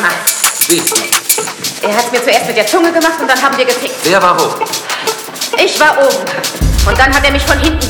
mal. Wie? Er hat mir zuerst mit der Zunge gemacht und dann haben wir gefickt. Wer war wo? Ich war oben. Und dann hat er mich von hinten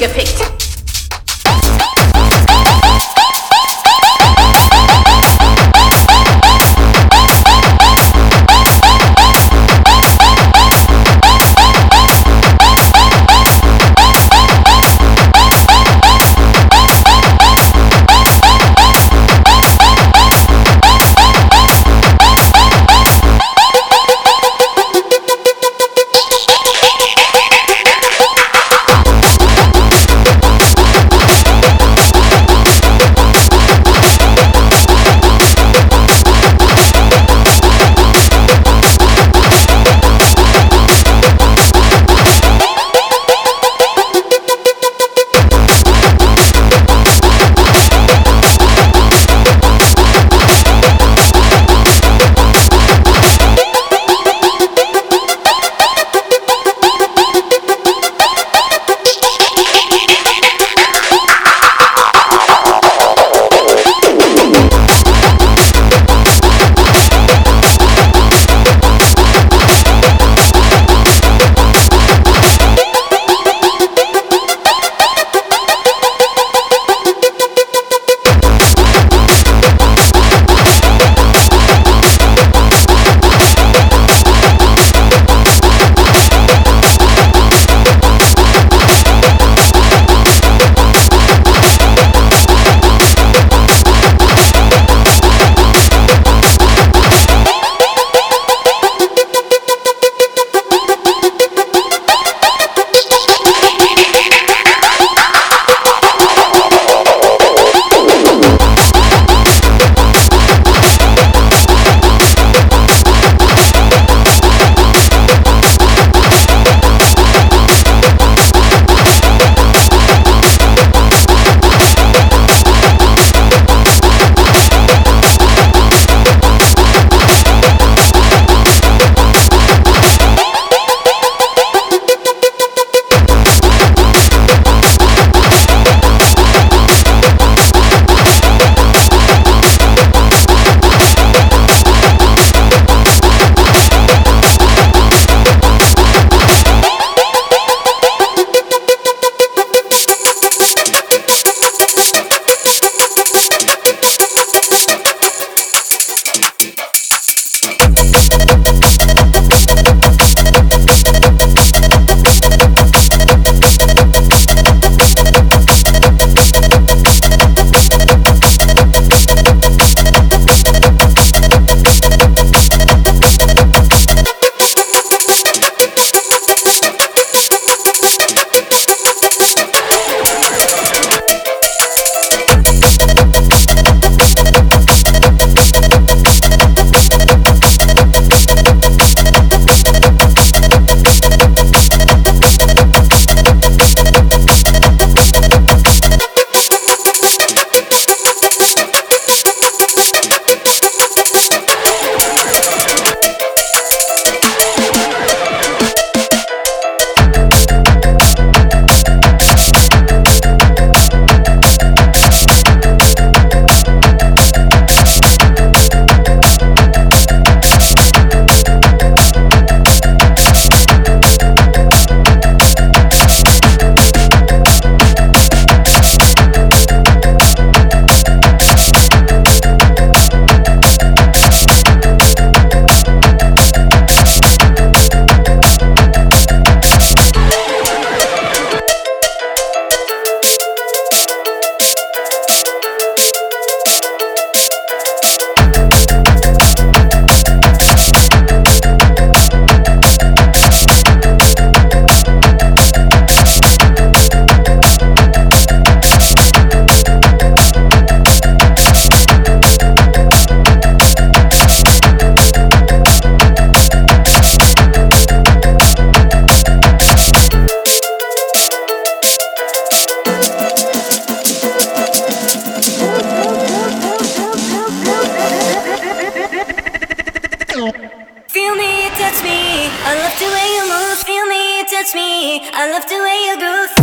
touch me. I love the way you move, feel me, touch me. I love the way you groove.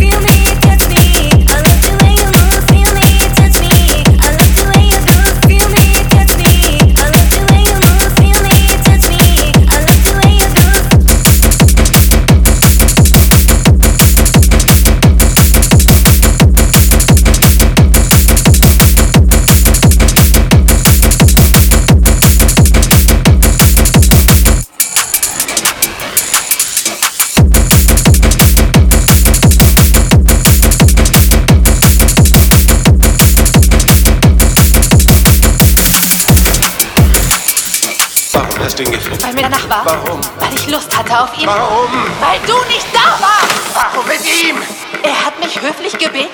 Hingefallen. Weil mir danach war. Warum? Weil ich Lust hatte auf ihn. Warum? Weil du nicht da warst. Warum mit ihm? Er hat mich höflich gebeten.